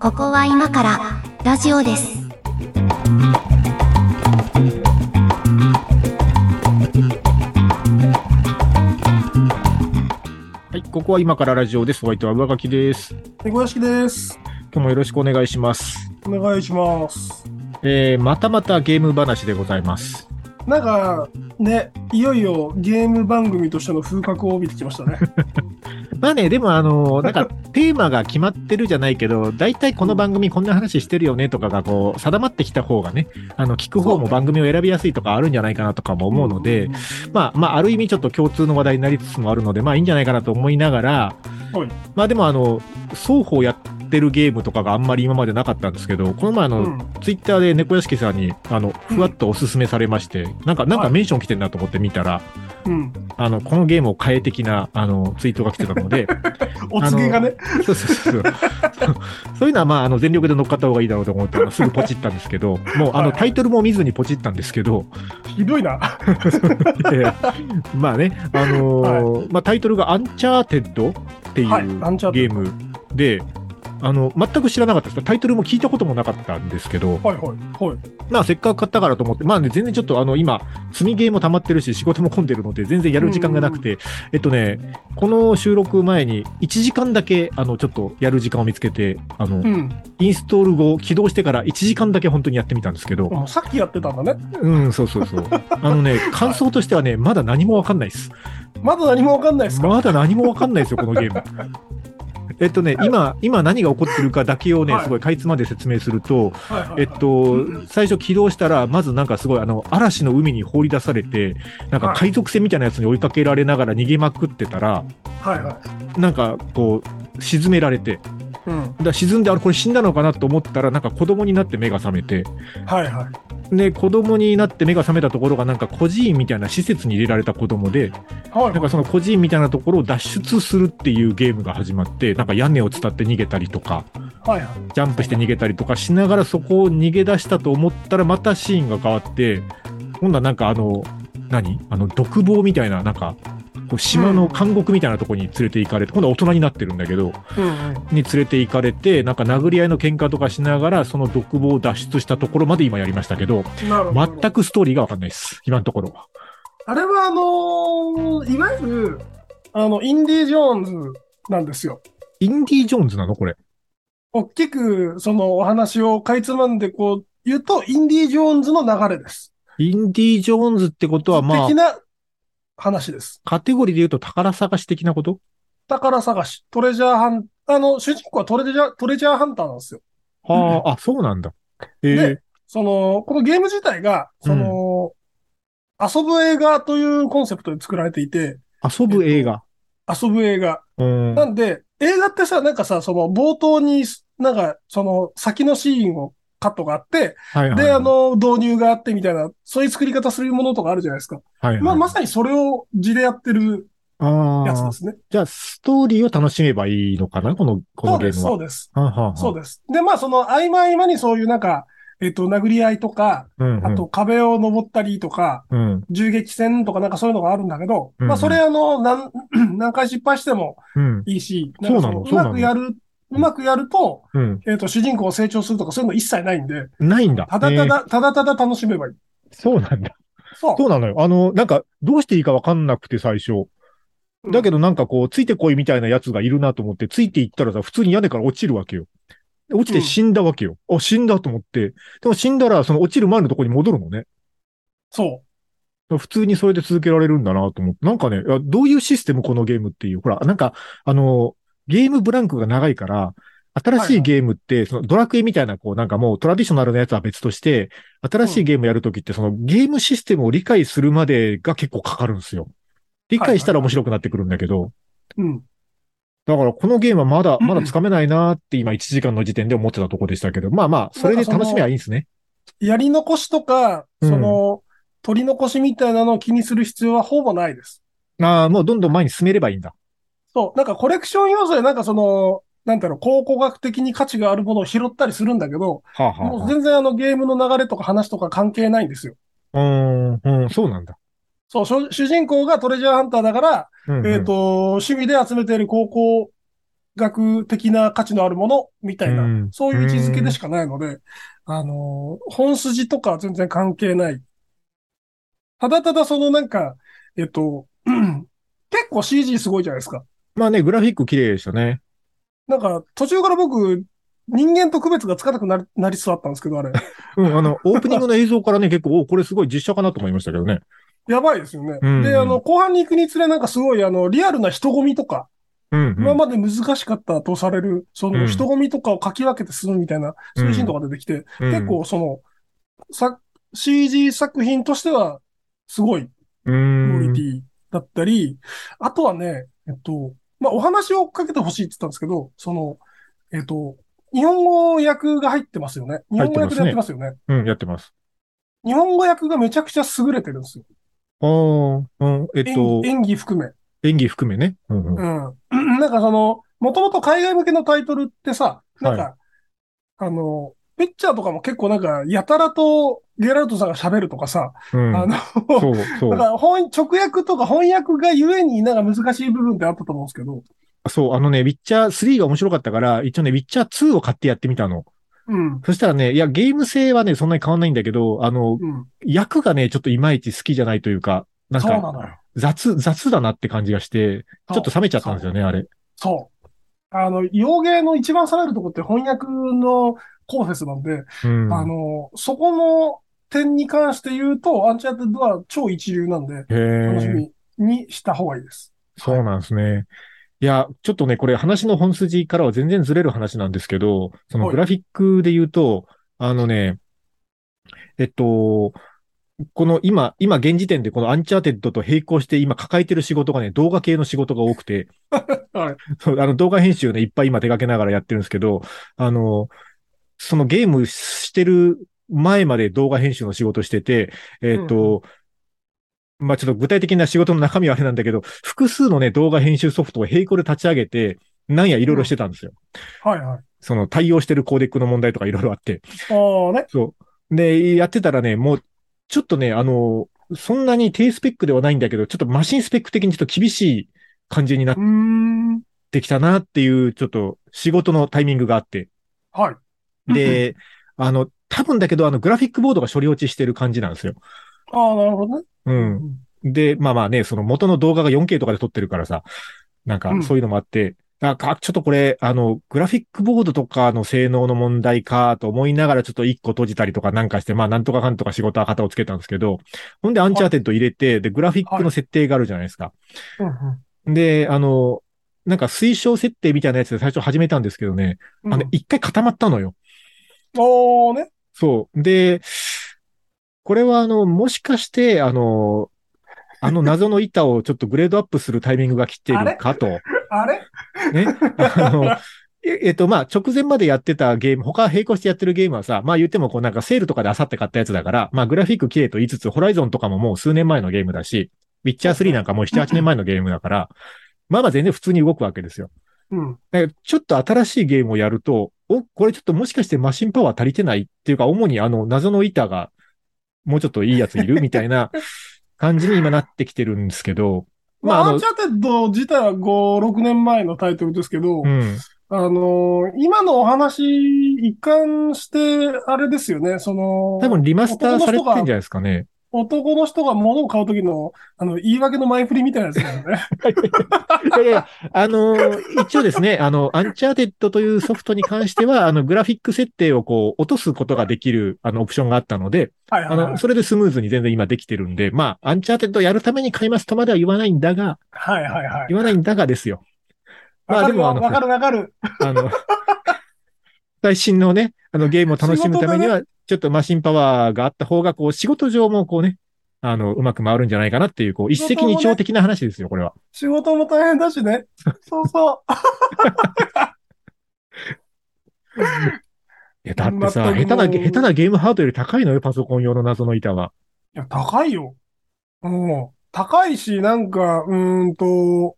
ここは今からラジオです。はい、ここは今からラジオです。お相手は上書きです。猫屋敷です。今日もよろしくお願いします。お願いします。えー、またまたゲーム話でございます。なんか、ね、いよいよゲーム番組としての風格を帯びてきましたね。まあね、でもあの、なんかテーマが決まってるじゃないけど、大体この番組こんな話してるよねとかがこう、定まってきた方がね、あの、聞く方も番組を選びやすいとかあるんじゃないかなとかも思うので、まあ、まあ、ある意味ちょっと共通の話題になりつつもあるので、まあいいんじゃないかなと思いながら、はいまあでもあの、双方やってるゲームとかがあんまり今までなかったんですけど、この前あの、うんツイッターで猫屋敷さんに、あの、ふわっとおすすめされまして、なんか、なんかメンション来てんなと思って見たら、うん。あの、このゲームを買え的な、あの、ツイートが来てたので、お告げがね。そうそうそう。そういうのは、まあ、あの、全力で乗っかった方がいいだろうと思って、すぐポチったんですけど、もう、あの、はいはいタイトルも見ずにポチったんですけど、ひどいな。まあね、あのーまあ、タイトルがアンチャーテッドっていうゲームで、あの、全く知らなかったです。タイトルも聞いたこともなかったんですけど、はいはい。はい。まあ、せっかく買ったからと思って、まあね、全然ちょっとあの、今、積みゲーも溜まってるし、仕事も混んでるので、全然やる時間がなくて、えっとね、この収録前に1時間だけ、あの、ちょっとやる時間を見つけて、あの、うん。インストール後、起動してから1時間だけ本当にやってみたんですけど、さっきやってたんだね。うん、そうそうそう。あのね、感想としてはね、まだ何もわかんないです。まだ何もわかんないですか、まだ何もわかんないですよ、このゲーム。えっとね、今、今何が起こってるかだけをね、はいすごいかいつまで説明すると、えっと、最初起動したら、まずなんかすごい、あの、嵐の海に放り出されて、なんか海賊船みたいなやつに追いかけられながら逃げまくってたら、はいはい。なんかこう、沈められて、うん。だ沈んで、あれこれ死んだのかなと思ったら、なんか子供になって目が覚めて、はいはい。で、子供になって目が覚めたところが、なんか孤児院みたいな施設に入れられた子供で、はいなんかその孤児院みたいなところを脱出するっていうゲームが始まって、なんか屋根を伝って逃げたりとか、はいはい。ジャンプして逃げたりとかしながらそこを逃げ出したと思ったらまたシーンが変わって、今度はなんかあの、何？あの、独房みたいな、なんか、こう島の監獄みたいなところに連れて行かれて、今度は大人になってるんだけど。に連れて行かれて、なんか殴り合いの喧嘩とかしながら、その独房を脱出したところまで今やりましたけど。全くストーリーがわかんないです。今のところ。あれはあのーいわゆる、あの、インディ・ジョーンズなんですよ。インディ・ジョーンズなの？これ。大きく、そのお話をかいつまんでこう言うと、インディ・ジョーンズの流れです。インディ・ジョーンズってことは、まあ的、な話です。カテゴリーで言うと宝探し的なこと？宝探し、トレジャーハン、あの、主人公はトレジャー、トレジャーハンターなんですよ。はあ、あ、そうなんだ。ええでその、このゲーム自体が、その、遊ぶ映画というコンセプトで作られていて、遊ぶ映画。遊ぶ映画。うん。なんで、映画ってさ、なんかさ、その冒頭に、なんか、その先のシーンをカットがあって、はいはい。で、あ、の、導入があってみたいな、そういう作り方するものとかあるじゃないですか。はいはい、まあ、まさにそれを字でやってるやつで。すね。じゃあ、ストーリーを楽しめばいいのかな？この、こそうです、のゲームは。そうです。はあはあはあそうです。で、まあ、その合間合間にそういうなんか、えっと、殴り合いとか、うんうん。あと壁を登ったりとか、うん。銃撃戦とかなんかそういうのがあるんだけど、うんうんまあ、それあの、何、何回失敗してもうん。いいし、そうなのんかそううまくやる、うまくやると、うん。えっと、主人公を成長するとかそういうの一切ないんで、ないんだ。えーただただ、ただただ楽しめばいい。そうなんだ。そう。そうなのよ。あの、なんか、どうしていいかわかんなくて最初。だけどなんかこう、ついてこいみたいなやつがいるなと思って、ついていったらさ、普通に屋根から落ちるわけよ。で落ちて死んだわけよ。あ、死んだと思って。でも死んだら、その落ちる前のところに戻るのね。そ普通にそれで続けられるんだなと思って。なんかね、どういうシステムこのゲームっていう。ほら、なんか、あの、ゲームブランクが長いから、新しいゲームって、そのドラクエみたいな、こう、なんかもうトラディショナルなやつは別として、新しいゲームやるときって、そのゲームシステムを理解するまでが結構かかるんですよ。理解したら面白くなってくるんだけど、う。うん。だからこのゲームはまだ、うんまだつかめないなーって今1時間の時点で思ってたとこでしたけど、まあまあ、それで楽しめばいいんですね。やり残しとか、うんその、取り残しみたいなのを気にする必要はほぼないです。ああ、もうどんどん前に進めればいいんだ。そう。なんかコレクション要素でなんかその、なんだろう、考古学的に価値があるものを拾ったりするんだけど、はあ、はあはもう全然あのゲームの流れとか話とか関係ないんですよ。あ、うーん、うん、そうなんだ。そう、主主人公がトレジャーハンターだから、うんうんえっ、と、趣味で集めている高校学的な価値のあるものみたいな、うんそういう位置づけでしかないので、あのー本筋とかは全然関係ない。ただただそのなんか、えっ、と、う ん結構 CG すごいじゃないですか。まあね、グラフィック綺麗でしたね。なんか、途中から僕、人間と区別がつかなくなりなりそうだったんですけど、あれ。うん、あの、オープニングの映像からね、結構、おこれすごい実写かなと思いましたけどね。やばいですよね。うんで、あの、後半に行くにつれなんかすごい、あの、リアルな人混みとか、うん、うん。今まで難しかったとされる、そうんの人混みとかをかき分けて進むみたいな、そういうシーンとか出てきて、うん結構その、さ、CG 作品としては、すごいうクオリテん。ィだったり、あとはね、えっと、まあ、お話をかけてほしいって言ったんですけど、その、えっと、日本語訳が入ってますよね。日本語訳でやってますよね。うん、やってます。日本語訳がめちゃくちゃ優れてるんですよ。ああ、うん、えっ演と、演技含め。演技含めね。うんうん。うん。なんかその、もともと海外向けのタイトルってさ、なんか、はあの、ピッチャーとかも結構なんか、やたらとゲラルトさんが喋るとかさ、うん。あの、そう、そだう。から本、直訳とか翻訳がゆえになんか難しい部分ってあったと思うんですけど、そう、あのね、ウィッチャー3が面白かったから、一応ね、ウィッチャー2を買ってやってみたの。うん。そしたらね、いや、ゲーム性はね、そんなに変わんないんだけど、あの、うん。役がね、ちょっといまいち好きじゃないというか、なんか。雑、雑だなって感じがして、ちょっと冷めちゃったんですよね、あれ。そう。あの、洋ゲーの一番冷めるとこって翻訳のコーフェスなんで、うん。あの、そこの点に関して言うと、アンチャーテッドは超一流なんで、へ楽しえ、みにした方がいいです。そうなんですね。いや、ちょっとね、これ話の本筋からは全然ずれる話なんですけど、そのはいグラフィックで言うと、あのね、えっと、この今、今現時点でこのアンチャーテッドと並行して今抱えてる仕事がね、動画系の仕事が多くて、はい。あの動画編集ね、いっぱい今手掛けながらやってるんですけど、あの、そのゲームしてる前まで動画編集の仕事してて、えっ、と、まあちょっと具体的な仕事の中身はあれなんだけど、複数のね、動画編集ソフトを並行で立ち上げて、なんやいろいろしてたんですよ。はいはい。その対応してるコーデックの問題とかいろいろあって。ああね。そう。で、やってたらね、もう、ちょっとね、あの、そんなに低スペックではないんだけど、ちょっとマシンスペック的にちょっと厳しい感じになっうーん。てきたなっていう、ちょっと仕事のタイミングがあって。はい。で、あの、多分だけど、あの、グラフィックボードが処理落ちしてる感じなんですよ。ああ、なるほどね。うん。で、まあまあね、その元の動画が 4K とかで撮ってるからさ、なんかうんそういうのもあって、あかちょっとこれ、あの、グラフィックボードとかの性能の問題かと思いながらちょっと1個閉じたりとかなんかして、まあなんとかかんとか仕事は片をつけたんですけど、ほんでアンチャーテッド入れて、で、グラフィックの設定があるじゃないですか。うんうんで、あの、なんか推奨設定みたいなやつで最初始めたんですけどね、うん。あの、一回固まったのよ。おーね。そう。で、これはあの、もしかして、あの、あの謎の板をちょっとグレードアップするタイミングが来ているかと。あれ？ね？あの、ええっと、まあ、直前までやってたゲーム、他並行してやってるゲームはさ、まあ言ってもこうなんかセールとかであさって買ったやつだから、まあグラフィック綺麗と言いつつ、ホライゾンとかももう数年前のゲームだし、ウィッチャー3なんかもう7、8年前のゲームだから、まあまあ全然普通に動くわけですよ。うん。ちょっと新しいゲームをやると、お、これちょっともしかしてマシンパワー足りてないっていうか、主にあの謎の板がもうちょっといいやついる？みたいな感じに今なってきてるんですけど、まあ、アンチャーテッド自体は5、6年前のタイトルですけど、うん。あのー今のお話、一貫して、あれですよね、その、多分リマスターされてんじゃないですかね。男の人が物を買うときの、あの、言い訳の前振りみたいなやつだよね。いやいや、あのー一応ですね、あの、アンチャーテッドというソフトに関しては、あの、グラフィック設定をこう、落とすことができる、あの、オプションがあったので、あはいはい、はいの、。それでスムーズに全然今できてるんで、まあ、アンチャーテッドをやるために買いますとまでは言わないんだが、はいはいはい。言わないんだがですよ。まあでもあのわかるわかる。あの、最新のね、あのゲームを楽しむためには、ちょっとマシンパワーがあった方が、こう、仕事上もこうね、あの、うまく回るんじゃないかなっていう、こう、一石二鳥的な話ですよ、これは。仕事も大変だしね。そうそう。いや、だってさ、下手な、下手なゲームハードより高いのよ、パソコン用の謎の板は。いや、高いよ。うん。高いし、なんか、うーんと、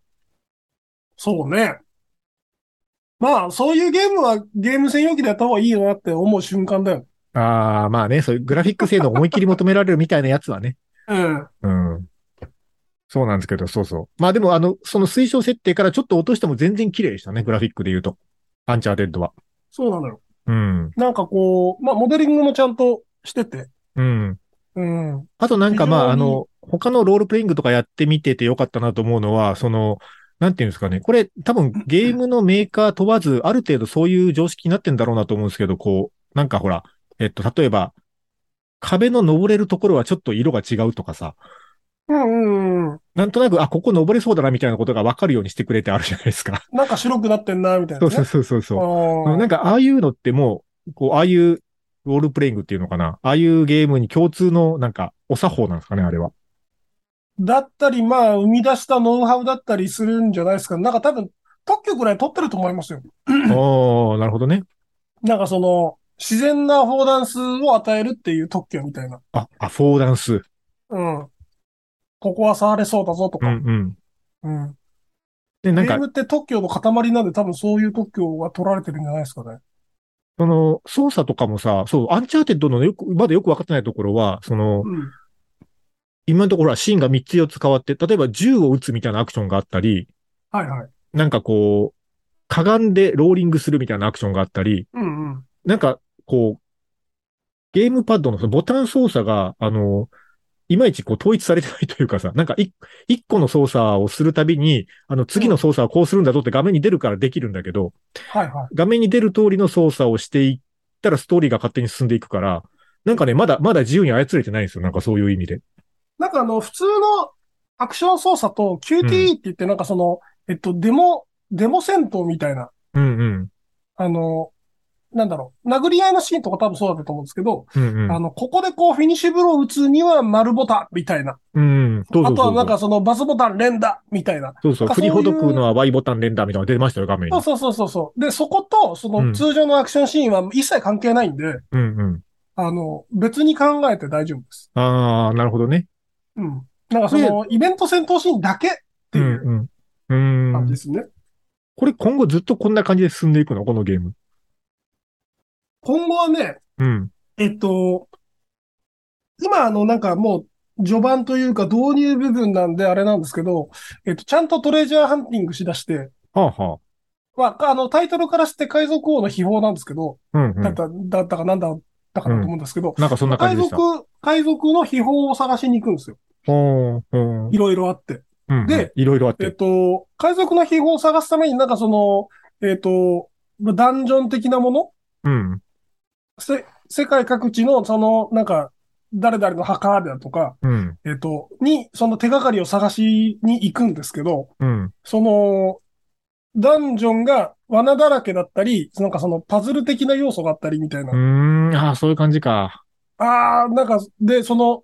そうね。まあ、そういうゲームはゲーム専用機でやった方がいいよなって思う瞬間だよ。ああ、まあね、そういうグラフィック性能を思いっきり求められるみたいなやつはね。うん。うん。そうなんですけど、そうそう。まあでも、あの、その推奨設定からちょっと落としても全然綺麗でしたね、グラフィックで言うと。アンチャーテッドは。そうなのよ。うん。なんかこう、まあ、モデリングもちゃんとしてて、うん。うん。あとなんかまあ、あの、他のロールプレイングとかやってみててよかったなと思うのは、その、なんていうんですかね。これ多分ゲームのメーカー問わず、ある程度そういう常識になってんだろうなと思うんですけど、こう、なんかほら、えっと、例えば、壁の登れるところはちょっと色が違うとかさ、うんうんうん。なんとなく、あ、ここ登れそうだなみたいなことがわかるようにしてくれてあるじゃないですか。なんか白くなってんな、みたいな、ね。そうそうそうそうそう。あなんか、ああいうのってもう、こう、ああいうロールプレイングっていうのかな。ああいうゲームに共通の、なんか、お作法なんですかね、あれは。だったり、まあ、生み出したノウハウだったりするんじゃないですか。なんか多分、特許ぐらい取ってると思いますよ。おー、なるほどね。なんかその、自然なアフォーダンスを与えるっていう特許みたいな。あ、アフォーダンス。うん。ここは触れそうだぞとうんか。うん。うん。で、なんかゲー、ムって特許の塊なんで多分そういう特許が取られてるんじゃないですかね。その、操作とかもさ、そう、アンチャーテッドのよく、まだよくわかってないところは、その、うん。今のところはシーンが3つ4つ変わって、例えば銃を撃つみたいなアクションがあったり、はいはい。なんかこう、かがんでローリングするみたいなアクションがあったり、うんうん。なんか、こう、ゲームパッドのそのボタン操作が、あの、いまいちこう統一されてないというかさ、なんか一一個の操作をするたびに、あの次の操作はこうするんだぞって画面に出るからできるんだけど、はいはい。画面に出る通りの操作をしていったらストーリーが勝手に進んでいくから、なんかね、まだ、まだ自由に操れてないんですよ。なんかそういう意味で。なんかあの、普通のアクション操作と QTE って言ってなんかその、えっと、デモ、デモ戦闘みたいな、うんうん。あの、なんだろう、殴り合いのシーンとか多分そうだったと思うんですけど、うんうん。あの、ここでこうフィニッシュブロー打つには丸ボタンみたいな。うん。そうそうそうあとはなんかそのバスボタン連打みたいな。そうそう。振りほどくのは Y ボタン連打みたいなのが出ましたよ、画面に。そうそうそうそう。で、そこと、そうんの通常のアクションシーンは一切関係ないんで、うんうん。あの、別に考えて大丈夫です。ああ、なるほどね。うん。なんかその、イベント戦闘シーンだけってういうんうん。うん。感じですね。これ今後ずっとこんな感じで進んでいくの？このゲーム。今後はね、うん。えっと、今あのなんかもう序盤というか導入部分なんであれなんですけど、えっと、ちゃんとトレジャーハンティングしだして、はあはまあ、あの、タイトルからして海賊王の秘宝なんですけど、あ。うんうん。だった、だったかなんだったかなと思うんですけど、なんかそんな感じでした。海賊、海賊の秘宝を探しに行くんですよ。いろいろあって。うんうんで、いろいろあっ。えってと、海賊の秘宝を探すためになんかその、えっと、ダンジョン的なものうん。せ、世界各地のその、なんか、誰々の墓だとか、うん。えっと、に、その手がかりを探しに行くんですけど、うん。その、ダンジョンが罠だらけだったり、なんかそのパズル的な要素があったりみたいうな。ーん。ああ、そういう感じか。ああ、なんか、で、その、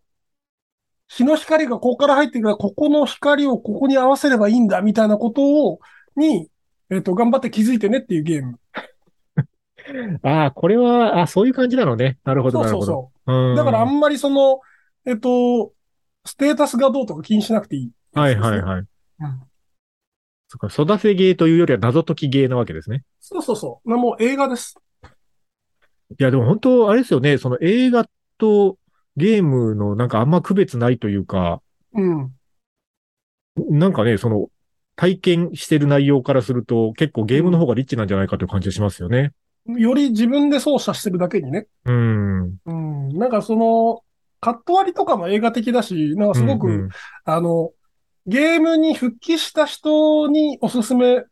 日の光がここから入ってくるから、ここの光をここに合わせればいいんだ、みたいなことを、に、えっと、頑張って気づいてねっていうゲーム。ああ、これは、あそういう感じなのね。なるほど、そうなるほど。そうそう。うん。だからあんまりその、えっと、ステータスがどうとか気にしなくていい。はいはいはい。うんそっか、育てゲーというよりは謎解きゲーなわけですね。そうそうそう。なもう映画です。いや、でも本当、あれですよね。その映画とゲームのなんかあんま区別ないというか、うん。なんかね、その、体験してる内容からすると結構ゲームの方がリッチなんじゃないかという感じがしますよね。より自分で操作してるだけにね。うん。うん。なんかその、カット割りとかも映画的だし、なんかすごく、うんうんあの、ゲームに復帰した人におすすめ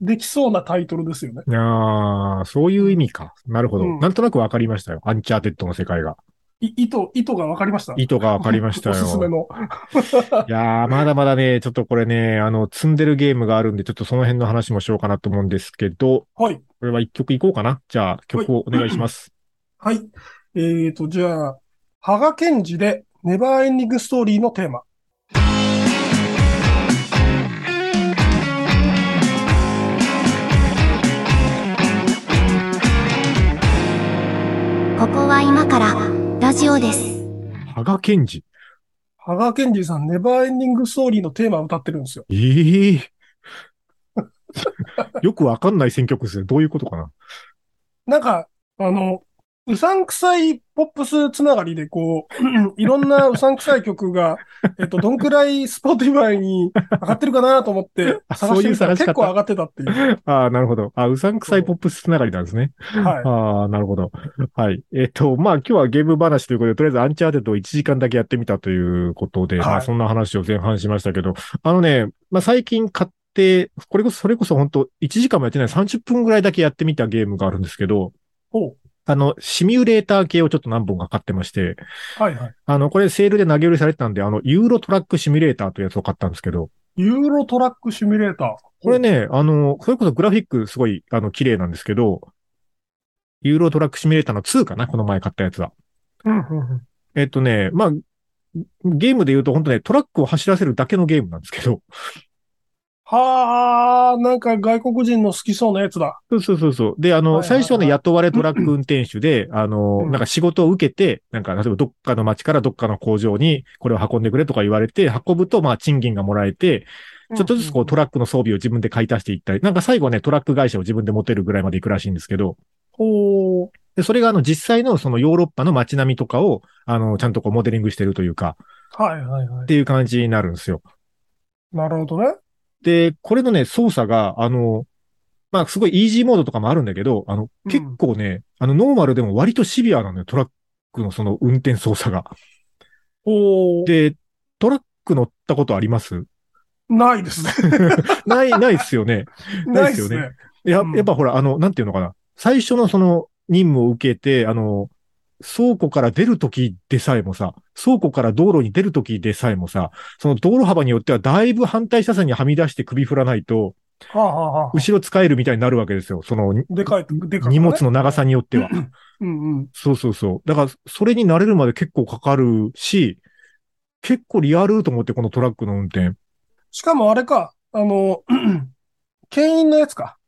できそうなタイトルですよね。ああ、そういう意味か。なるほど。うんなんとなくわかりましたよ。アンチャーテッドの世界が。い意図、意図がわかりました？意図がわかりましたよ。おすすめの。いやー、まだまだね、ちょっとこれね、あの、積んでるゲームがあるんで、ちょっとその辺の話もしようかなと思うんですけど、はい。これは一曲いこうかな？じゃあ、曲をお願いします。はい。えーと、じゃあ、ハガケンジでネバーエンディングストーリーのテーマ。ここは今からラジオです。ハガケンジ。ハガケンジさん、ネバーエンディングストーリーのテーマを歌ってるんですよ。ええ よくわかんない選曲ですね。どういうことかな。なんか、あの、うさんくさいポップスつながりで、こう、いろんなうさんくさい曲が、えっと、どんくらい Spotify に上がってるかなと思ってあ探してみたらそういう探し方結構上がってたっていう。ああ、なるほど。あ、うさんくさいポップスつながりなんですね。はい。ああ、なるほど。はい。えっ、と、まあ今日はゲーム話ということで、とりあえずアンチャーテッドを1時間だけやってみたということで、はいまあそんな話を前半しましたけど、あのね、まあ最近買って、これこそ、それこそ本当1時間もやってない30分ぐらいだけやってみたゲームがあるんですけど、ほう。あの、シミュレーター系をちょっと何本か買ってまして、はいはい。あの、これセールで投げ売りされてたんで、あの、ユーロトラックシミュレーターというやつを買ったんですけど、ユーロトラックシミュレーター。これね、あの、それこそグラフィックすごい、あの、綺麗なんですけど、ユーロトラックシミュレーターの2かなこの前買ったやつは。うんうんうん。えっとね、まあ、ゲームで言うと本当ね、トラックを走らせるだけのゲームなんですけど、はあ、なんか外国人の好きそうなやつだ。そうそうそうそう。で、あの、はいはいはい最初はね、雇われトラック運転手で、あの、うんなんか仕事を受けて、なんか、例えばどっかの町からどっかの工場にこれを運んでくれとか言われて、運ぶと、まあ、賃金がもらえて、ちょっとずつこうトラックの装備を自分で買い足していったり、なんか最後はね、トラック会社を自分で持てるぐらいまで行くらしいんですけど、ほう。で、それがあの、実際のそのヨーロッパの街並みとかを、あの、ちゃんとこうモデリングしてるというか、はいはいはい。っていう感じになるんですよ。なるほどね。で、これのね、操作が、あの、まあ、すごいイージーモードとかもあるんだけど、あの、うん結構ね、あの、ノーマルでも割とシビアなのよ、トラックのその運転操作が。ほう。で、トラック乗ったことあります？ないですね。ない、ないっすよね。ないですよ。や、うんやっぱほら、あの、なんていうのかな。最初のその任務を受けて、あの、倉庫から出るときでさえもさ、倉庫から道路に出るときでさえもさ、その道路幅によってはだいぶ反対車線にはみ出して首振らないと、はあ、はあはあ、後ろ使えるみたいになるわけですよ。その、でかい、でかい、荷物の長さによっては。うんうん。そうそうそう。だから、それに慣れるまで結構かかるし、結構リアルと思って、このトラックの運転。しかもあれか、あの、牽引のやつか。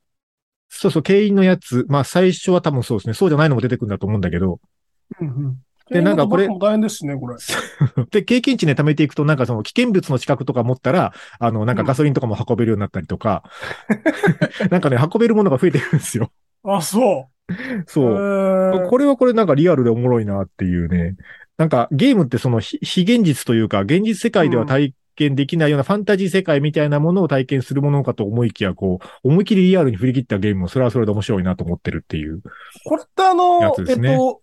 そうそう、牽引のやつ。まあ、最初は多分そうですね。そうじゃないのも出てくるんだと思うんだけど。うんうん。でなんかこれ大変ですしね、これ。で、経験値ね、貯めていくと、なんかその危険物の資格とか持ったら、あの、なんかガソリンとかも運べるようになったりとか、なんかね、運べるものが増えてるんですよ。あ、そう。そう。えーこれはこれなんかリアルでおもろいなっていうね。なんかゲームってその非非現実というか、現実世界では体験できないようなファンタジー世界みたいなものを体験するものかと思いきや、こう、思い切りリアルに振り切ったゲームもそれはそれで面白いなと思ってるっていう。これってあやの、えっつですねと、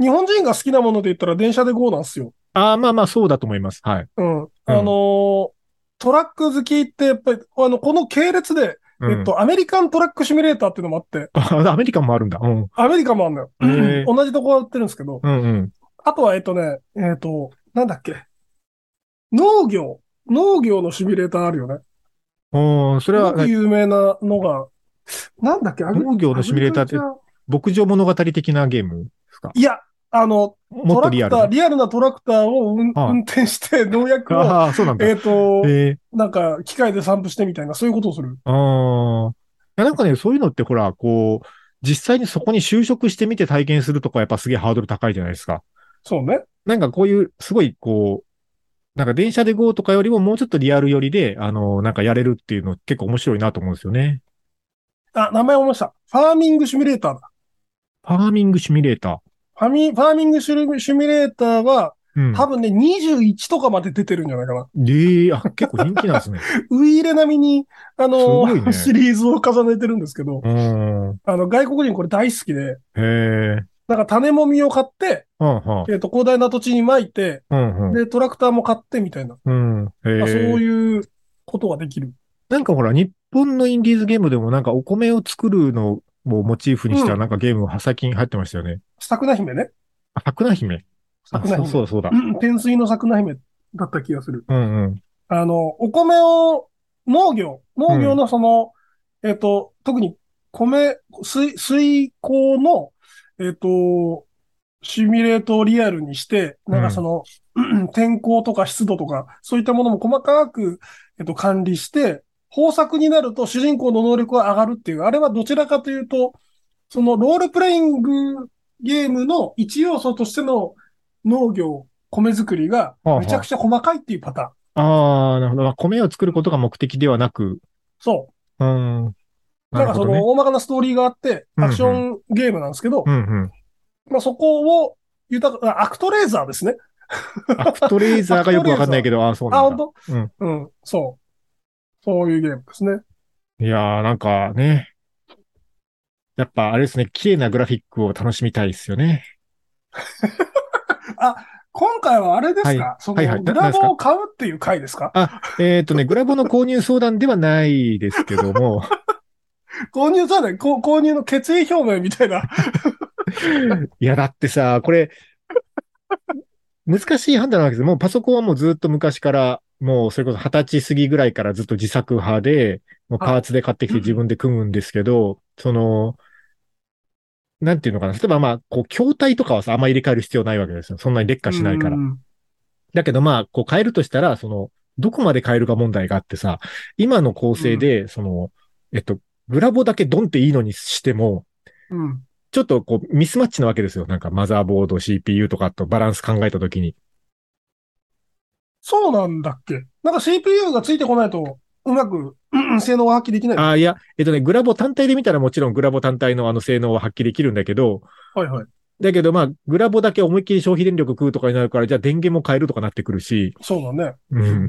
日本人が好きなもので言ったら電車で GO なんですよ。ああ、まあまあそうだと思います。はい。うん。あのートラック好きってやっぱり、あの、この系列で、うんえっと、アメリカントラックシミュレーターっていうのもあって、あ、アメリカンもあるんだ。うん。アメリカもあるのよ。へー同じとこは売ってるんですけど、うんうん。あとは、えっとね、えっと、なんだっけ。農業。農業のシミュレーターあるよね。うん、それは有名なのが、なんだっけ、農業のシミュレーターって牧場物語的なゲームですか？いや、あの、もっとリアルなトラクター、。リアルなトラクターを運転して農薬を、ああ、そうなんだ。えっと、ええなんか、機械で散布してみたいな、そういうことをする。ああ。なんかね、そういうのってほら、こう、実際にそこに就職してみて体験するとかやっぱすげえハードル高いじゃないですか。そうね。なんかこういう、すごいこう、なんか電車で GO とかよりももうちょっとリアル寄りで、あの、なんかやれるっていうの結構面白いなと思うんですよね。あ、名前思いました。ファーミングシミュレーターだ。ファーミングシミュレータファミ、ファーミングシミュシミュレーターは、ー。うん。多分ね、21とかまで出てるんじゃないかな。で、あ、結構人気なんですね。ウイイレ並みに、あのねシリーズを重ねてるんですけど、うん。あの、外国人これ大好きで、へえ。なんか種もみを買って、うん、はえっ、と、広大な土地に撒いて、うん、うん。で、トラクターも買ってみたいな。うん。へあそうえ。いうことができる。なんかほら、日本のインディーズゲームでもなんかお米を作るのをモチーフにしたうんなんかゲームが最近入ってましたよね。桜姫ね。あ、桜姫。あ、桜姫。そうそうそうだ。うん天水の桜姫だった気がする。うんうん。あの、お米を、農業、農業のその、えっ、と、特に米、水、水耕の、えっ、と、シミュレートをリアルにして、なんかその、天候とか湿度とか、そういったものも細かく、えっ、と、管理して、豊作になると主人公の能力が上がるっていう、あれはどちらかというと、そのロールプレイングゲームの一要素としての農業、米作りがめちゃくちゃ細かいっていうパターン。ああ、なるほど。まあ米を作ることが目的ではなく、そう。うん。なんかその、ね。大まかなストーリーがあって、アクションゲームなんですけど、うんうん。まあ、そこを、豊か、あアクトレーザーですね。アクトレーザーがよくわかんないけど、あ、そうあ、なんだ。本当？うん。うん、そう。そういうゲームですね。いやー、なんかね。やっぱあれですね、綺麗なグラフィックを楽しみたいですよね。今回はあれですか、はい。その、はいはい。なグラボを買うっていう回ですか？あ、えっ、とね、グラボの購入相談ではないですけども、購入さね、こ購入の決意表明みたいな。いや、だってさ、これ、難しい判断なわけです。もうパソコンはもうずっと昔から、もうそれこそ二十歳過ぎぐらいからずっと自作派で、もうパーツで買ってきて自分で組むんですけど、その、なんていうのかな。例えばまあ、こう、筐体とかはさ、あんま入れ替える必要ないわけですよ。そんなに劣化しないからう。んだけどまあ、こう変えるとしたら、その、どこまで変えるか問題があってさ、今の構成で、その、えっと、グラボだけドンっていいのにしても、うん。ちょっとこう、ミスマッチなわけですよ。なんかマザーボード、CPU とかとバランス考えたときに。そうなんだっけなんか CPU がついてこないと、うまく、うん性能が発揮できない。ああ、いや、えっとね、グラボ単体で見たらもちろんグラボ単体のあの性能は発揮できるんだけど、はいはい。だけどまあ、グラボだけ思いっきり消費電力食うとかになるから、じゃあ電源も変えるとかなってくるし、そうだね。うん。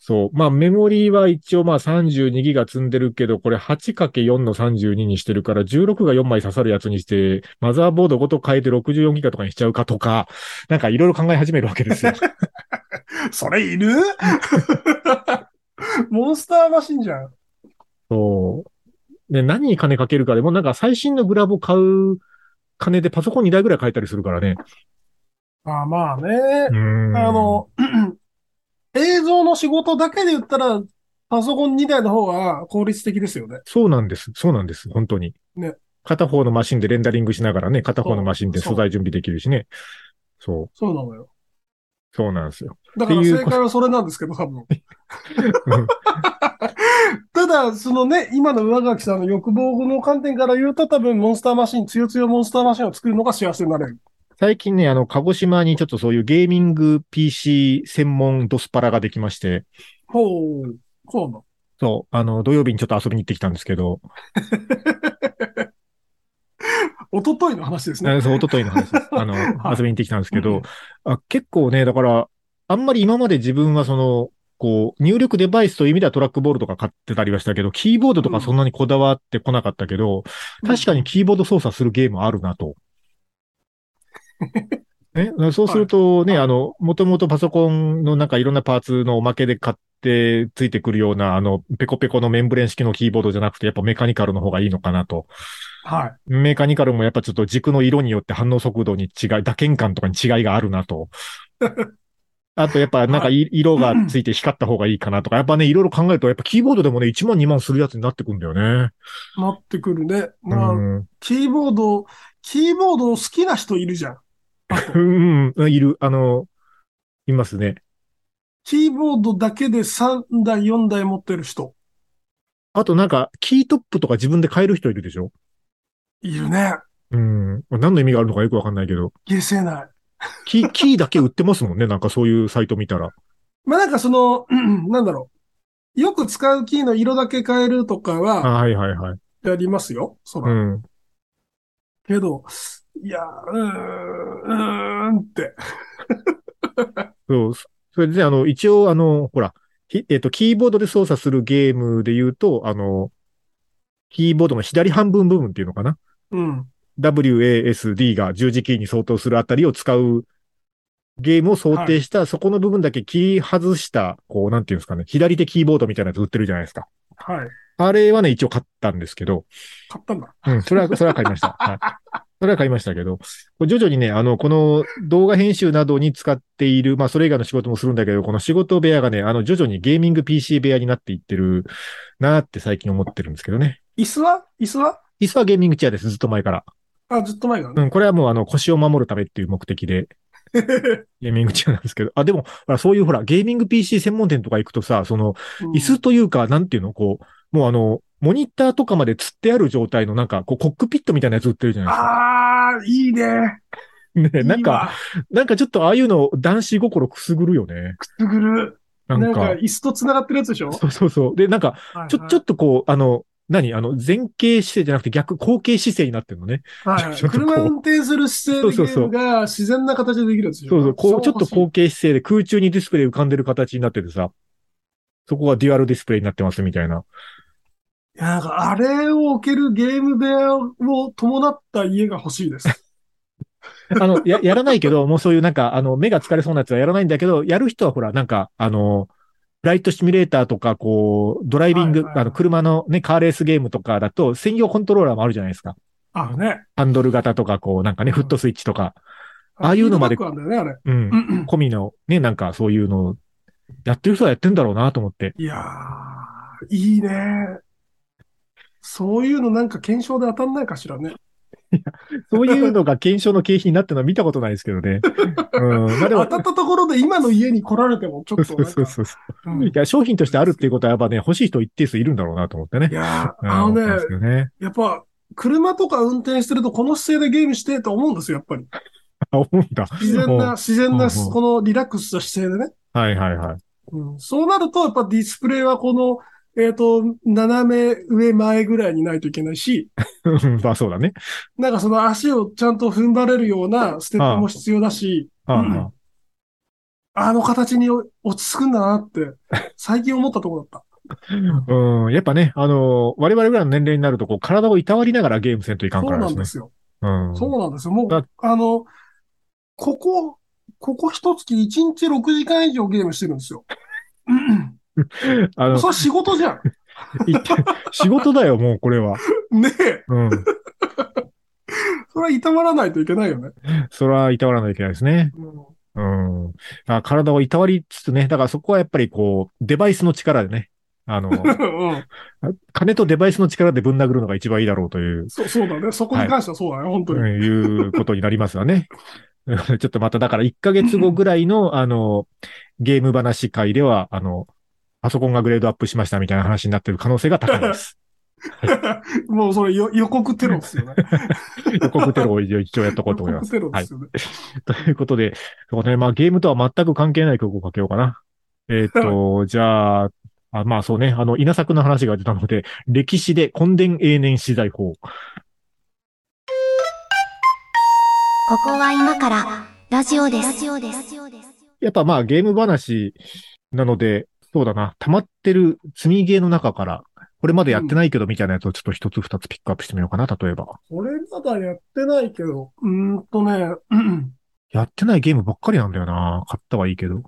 そう。まあ、メモリーは一応まあ32ギガ積んでるけど、これ 8×4 の32にしてるから、16が4枚刺さるやつにして、マザーボードごと変えて64ギガとかにしちゃうかとか、なんかいろいろ考え始めるわけですよ。それいる？モンスターマシンじゃん。そう。で、何に金かけるかでも、なんか最新のグラボ買う金でパソコン2台ぐらい買えたりするからね。あまあねう。ん。あの、映像の仕事だけで言ったら、パソコン2台の方が効率的ですよね。そうなんです。そうなんです。本当に。ね片方のマシンでレンダリングしながらね、片方のマシンで素材準備できるしね。そう。そうなのよ。そうなんですよ。だから正解はそれなんですけど、多分。うん ただ、そのね、今の上垣さんの欲望の観点から言うと、多分、モンスターマシン、つよつよモンスターマシンを作るのが幸せになれる。最近ね、あの、鹿児島にちょっとそういうゲーミング PC 専門ドスパラができまして、ほう。そうなんだ。そう、あの、土曜日にちょっと遊びに行ってきたんですけど、一昨日の話ですね。あそう、一昨日の話です。あの、はい遊びに行ってきたんですけど、あ結構ね、だから、あんまり今まで自分はその、こう、入力デバイスという意味ではトラックボールとか買ってたりはしたけど、キーボードとかそんなにこだわってこなかったけど、確かにキーボード操作するゲームあるなと。ね、そうするとね、はいあの、もともとパソコンのなんかいろんなパーツのおまけで買ってついてくるような、あの、ペコペコのメンブレン式のキーボードじゃなくて、やっぱメカニカルの方がいいのかなと。はい。メカニカルもやっぱちょっと軸の色によって反応速度に違い、打鍵感とかに違いがあるなと。あとやっぱなんかい色がついて光った方がいいかなとか、やっぱね、いろいろ考えると、やっぱキーボードでもね、1万2万するやつになってくんだよね。なってくるね。うまあ、ん。キーボード、キーボード好きな人いるじゃん。うん、うん、いる。あの、いますね。キーボードだけで3台、4台持ってる人。あとなんか、キートップとか自分で変える人いるでしょ？いるね。うん。何の意味があるのかよくわかんないけど。消せない。キー、キーだけ売ってますもんね。なんかそういうサイト見たら。まあなんかその、うんなんだろう。よく使うキーの色だけ変えるとかあ、ははいはいはい。やりますよ。そら。うん。けど、いや、うーん、うーんって。そう。それで、あの、一応、あの、ほら、ひえっと、キーボードで操作するゲームで言うと、あの、キーボードの左半分部分っていうのかなうん。?WASD が十字キーに相当するあたりを使うゲームを想定した、そこの部分だけ切り外した、こう、なんていうんですかね、左手キーボードみたいなやつ売ってるじゃないですか。はい。あれはね、一応買ったんですけど、買ったんだ。うん、それは、それは買いました。はい。それは買いましたけど、徐々にね、あの、この動画編集などに使っている、まあ、それ以外の仕事もするんだけど、この仕事部屋がね、あの、徐々にゲーミング PC 部屋になっていってるなって最近思ってるんですけどね。椅子は？椅子は？椅子はゲーミングチェアです、ずっと前から。あ、ずっと前からね。うん、これはもうあの、腰を守るためっていう目的で、ゲーミングチェアなんですけど、あ、でも、そういうほら、ゲーミング PC 専門店とか行くとさ、その、椅子というか、なんていうの、こう、もうあの、モニターとかまで吊ってある状態のなんか、こう、コックピットみたいなやつ売ってるじゃないですか。ああ、いいね。ね、なんか、なんかちょっとああいうの男子心くすぐるよね。くすぐる。なか、なんんか、椅子と繋がってるやつでしょ？そうそうそう。で、なんか、ちょ、ちょっとこう、あの、何？あの、前傾姿勢じゃなくて逆、後傾姿勢になってるのね。はい 車運転する姿勢でゲームが自然な形でできるんですよ。そうそう、こう、ちょっと後う。傾姿勢で空中にディスプレイ浮かんでる形になっててさ、そこがデュアルディスプレイになってますみたいな。いや、なんかあれを置けるゲーム部屋を伴った家が欲しいです。あの、や、やらないけど、もうそういうなんか、あの、目が疲れそうなやつはやらないんだけど、やる人はほら、なんか、あの、フライトシミュレーターとか、こう、ドライビング、はいはいはいあの、車のね、カーレースゲームとかだと、専用コントローラーもあるじゃないですか。あるね。ハンドル型とか、こう、なんかね、うんフットスイッチとか、ああいうのまでね、うんあれ。。うんうん込みの、ね、なんかそういうのを、やってる人はやってんだろうなと思って。いやー、いいね。そういうのなんか検証で当たんないかしらね。そういうのが検証の経費になってるのは見たことないですけどね。うん。まあでも当、たったところで今の家に来られてもちょっとそう。そうそうそう。うんいや、商品としてあるっていうことはやっぱね、欲しい人一定数いるんだろうなと思ってねい。やあのねね。やっぱ、車とか運転してるとこの姿勢でゲームしてと思うんですよ、やっぱり。あ、思うんだ。自然な、自然な、このリラックスした姿勢でね。はいはいはい。うん、そうなると、やっぱディスプレイはこの、えっ、と、斜め上前ぐらいにないといけないし、う んまあそうだね。なんかその足をちゃんと踏ん張れるようなステップも必要だし、はあうんはあの形に落ち着くんだなって、最近思ったところだっあ うん。やっぱね、あの、我々ぐらいの年齢になると、こう、体をいたわりながらゲームせんといかた。そうんからでね。なんですすよ。うん。そうなんですよ。もうだ、あの、ここ、ここ一月1日6時間以上ゲームしてるんですよ。あのそ、れ仕事じゃん。い仕事だよ、もうこれは。ねえ。うん。それは痛まらないといけないよね。それはいたわらないといけないですね。うんうん。あ体をいたわりつつね、だからそこはやっぱりこう、デバイスの力でね、あの、うん。金とデバイスの力でぶん殴るのが一番いいだろうという、そう、そうだね。そこに関してはそうだね、本当に。いうことになりますわね。ちょっとまただから1ヶ月後ぐらいの、あの、ゲーム話会では、あの、パソコンがグレードアップしましたみたいな話になってる可能性が高いです。もうそれよ予告テロですよね。予告テロを一応やっとこうと思います。予告テロですよね。ということで、そうね、まあゲームとは全く関係ない曲をかけようかな。えーっと、じゃあ、あまあそうね、あの、稲作の話が出たので、歴史で根伝永年資材法。ここは今からラジオです。やっぱまあゲーム話なので、そうだな、溜まってる積みゲーの中から、これまでやってないけどみたいなやつをちょっと一つ二つピックアップしてみようかな、例えば。これまだやってないけど、うーんとね、う んやってないゲームばっかりなんだよな。買ったはいいけど。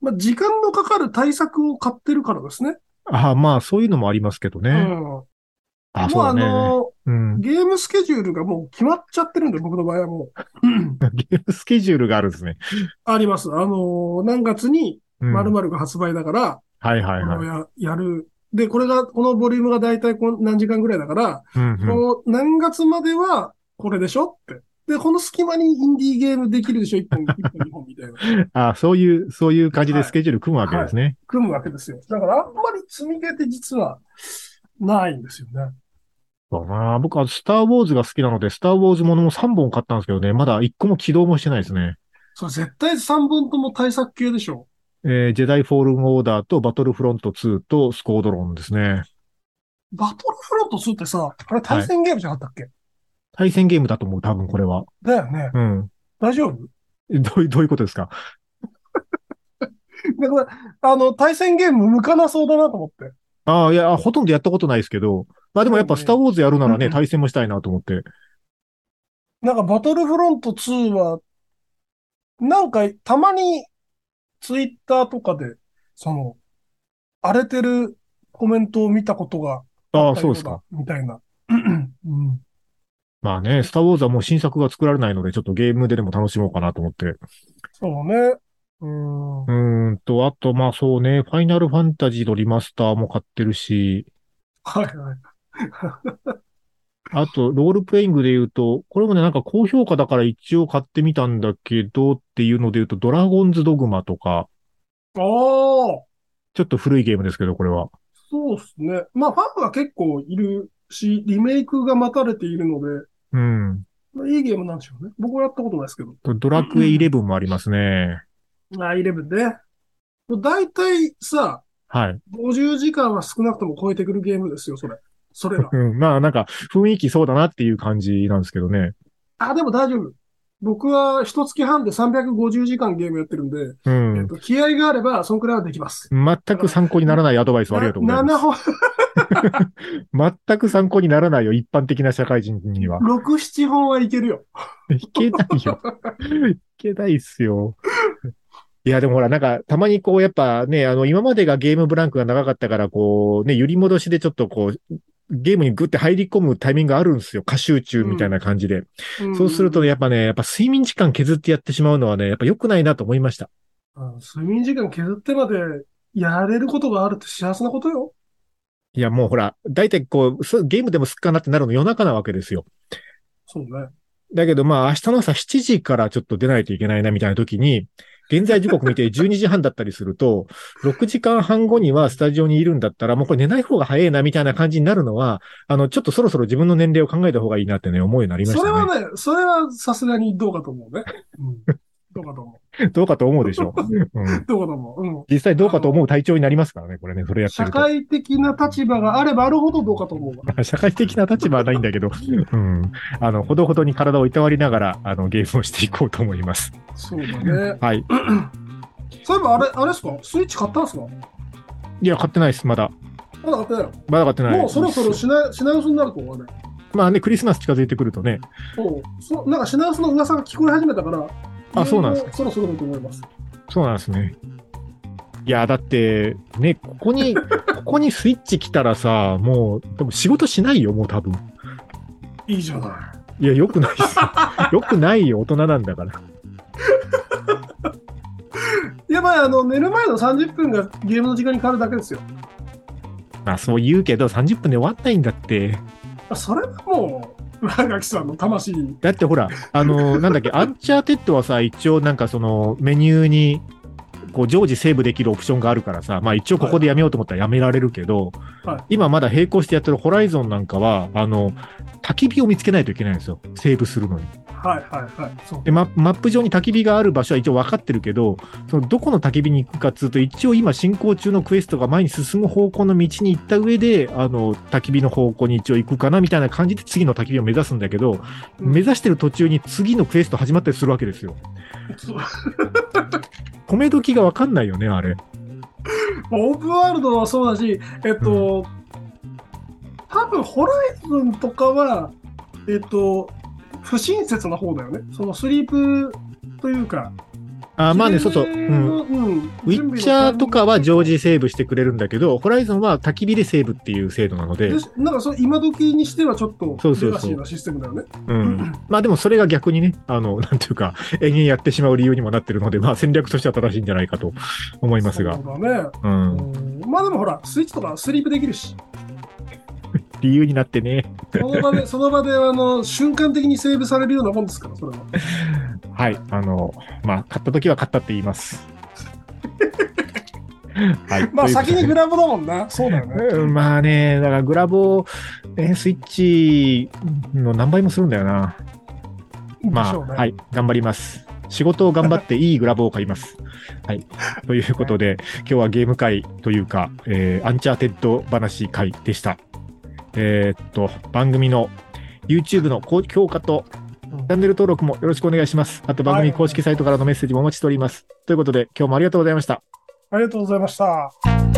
まあ、時間のかかる対策を買ってるからですね。ああ、まあそういうのもありますけどね。うん。ああそうだね。の、うん。ゲームスケジュールがもう決まっちゃってるんで、僕の場合はもう。う んゲームスケジュールがあるんですね。あります。あの、何月にうん、〇〇が発売だから、はいはいはい。ややる。で、これが、このボリュームが大体こん何時間ぐらいだから、うんうんこの何月まではこれでしょって。で、この隙間にインディーゲームできるでしょ？一本、一本、二本みたいな。あそういう、そういう感じでスケジュール組むわけですね。組むわけですよ。だからあんまり積みゲーって実はないんですよね。そうだな僕はスターウォーズが好きなので、スターウォーズものも3本買ったんですけどね、まだ1個も起動もしてないですね。それ絶対3本とも対策系でしょ。えージェダイフォールンオーダーとバトルフロント2とスコードロンですね。バトルフロント2ってさ、あれ対戦ゲームじゃなかったっけ、対戦ゲームだと思う、多分これは。だよね。うん。大丈夫？えどういう、どういうことですか？だから、あの、対戦ゲーム向かなそうだなと思って。ああ、いや、ほとんどやったことないですけど、まあでもやっぱスターウォーズやるならね、うん対戦もしたいなと思って。なんかバトルフロント2は、なんかたまにツイッターとかで、その、荒れてるコメントを見たことがああ、ったよだそうですか。。みたいな。うん。まあね、スターウォーズはもう新作が作られないので、ちょっとゲームででも楽しもうかなと思って。そうね。うん。うーんと、あと、まあそうね、ファイナルファンタジーのリマスターも買ってるし、はいはい。あと、ロールプレイングで言うと、これもね、なんか高評価だから一応買ってみたんだけどっていうので言うと、ドラゴンズドグマとか、ああ、ちょっと古いゲームですけど、これは。そうですね。まあファンは結構いるし、リメイクが待たれているので、うん。まあいいゲームなんでしょうね。僕はやったことないですけど。ドラクエ11もありますね。あ、11ね。だいたいさ、はい。50時間は少なくとも超えてくるゲームですよ、それ。それが。うん、まあなんか雰囲気そうだなっていう感じなんですけどね。あ、でも大丈夫。僕は一月半で350時間ゲームやってるんで、うえっん。と、気合があれば、そんくらいはできます。全く参考にならないアドバイスをありがとうございま7本、す。全く参考にならないよ、一般的な社会人には。6、7本はいけるよ。いけないよ。いけないっすよ。いや、でもほら、なんか、たまにこう、やっぱね、あの、今までがゲームブランクが長かったから、こう、ね、揺り戻しでちょっとこう、ゲームにグッて入り込むタイミングがあるんですよ。過集中みたいな感じで。そうするとね、やっぱね、やっぱ睡眠時間削ってやってしまうのはね、やっぱ良くないなと思いました。うん睡眠時間削ってまでやれることがあるって幸せなことよ。いや、もうほら、大体こうゲームでもすっかなってなるの夜中なわけですよ。そうね。だけどまあ明日の朝7時からちょっと出ないといけないなみたいな時に、現在時刻見て12時半だったりすると、6時間半後にはスタジオにいるんだったら、もうこれ寝ない方が早いなみたいな感じになるのは、あの、ちょっとそろそろ自分の年齢を考えた方がいいなってね、思うようになりましたね。それはね、それはさすがにどうかと思うね。うん。どうかと思う どうかと思うでしょう。うん。う。どうかと思う。うん。実際どうかと思う体調になりますからね、これね、それやって社ると。会的な立場があればあるほどどうかと思うわ。社会的な立場はないんだけど、うん。あの、ほどほどに体をいたわりながら、あの、ゲームをしていこうと思います。そうだね。はい。そういえばあれ、あれですか？スイッチ買ったんですか？いや、買ってないです、まだ。まだ買ってないまだ買ってない。のもうそろそろ品品薄になると思うね。まあね、クリスマス近づいてくるとね、そう。そなんか品薄の噂が聞こえ始めたから、あそうなんですかそろそろだと思います。そうなんですね。いや、だって、ね、ここに、ここにスイッチ来たらさ、もう、多分仕事しないよ、もう多分。いいじゃない。いや、よくないっすよ。よくないよ、大人なんだから。やばい、あの、寝る前の30分がゲームの時間に変わるだけですよ。まあ、そう言うけど、30分で終わんないんだって。あそれはもう、上垣さんの魂に。だってほら、あの、なんだっけ、アンチャーテッドはさ、一応なんかその、メニューに、こう、常時セーブできるオプションがあるからさ、まあ一応ここでやめようと思ったらやめられるけど、はい今まだ並行してやってるホライゾンなんかは、あの、焚き火を見つけないといけないんですよ。セーブするのに。はいはいはい。で、ママップ上に焚き火がある場所は一応分かってるけど、そのどこの焚き火に行くかっつうと、一応今進行中のクエストが前に進む方向の道に行った上で、あの、焚き火の方向に一応行くかなみたいな感じで次の焚き火を目指すんだけど、うん目指してる途中に次のクエスト始まったりするわけですよ。止め時が分かんないよね、あれ。オープンワールドはそうだし、えっと、多分ホライズンとかは、えっと、不親切な方だよね。そのスリープというか。あまあね、そうそう。うん。うん。ウィッチャーとかは常時セーブしてくれるんだけど、ホライゾンは焚き火でセーブっていう制度なので、でなんかそう今時にしてはちょっとそうそうそうレガシーなシステムだよね。うん。まあでもそれが逆にね、あの、なんていうか、延々やってしまう理由にもなってるので、まあ戦略としては正しいんじゃないかと思いますがそ。うだね。うん。うんまあでもほら、スイッチとかスリープできるし、理由になってね。その場で、その場であの瞬間的にセーブされるようなもんですから、それは。はい。あの、まあ、買った時は買ったって言います。はい。まあ先にグラブだもんな。そうだよね。うんまあね、だからグラボを、ね、スイッチの何倍もするんだよな。まあ、ねはい、頑張ります。仕事を頑張っていいグラボを買います。はい。ということで、今日はゲーム会というか、えーアンチャーテッド話会でした。えーっと、番組の YouTube の高評価とうんチャンネル登録もよろしくお願いします。あと番組公式サイトからのメッセージもお待ちしております。ということで、今日もありがとうございました。ありがとうございました。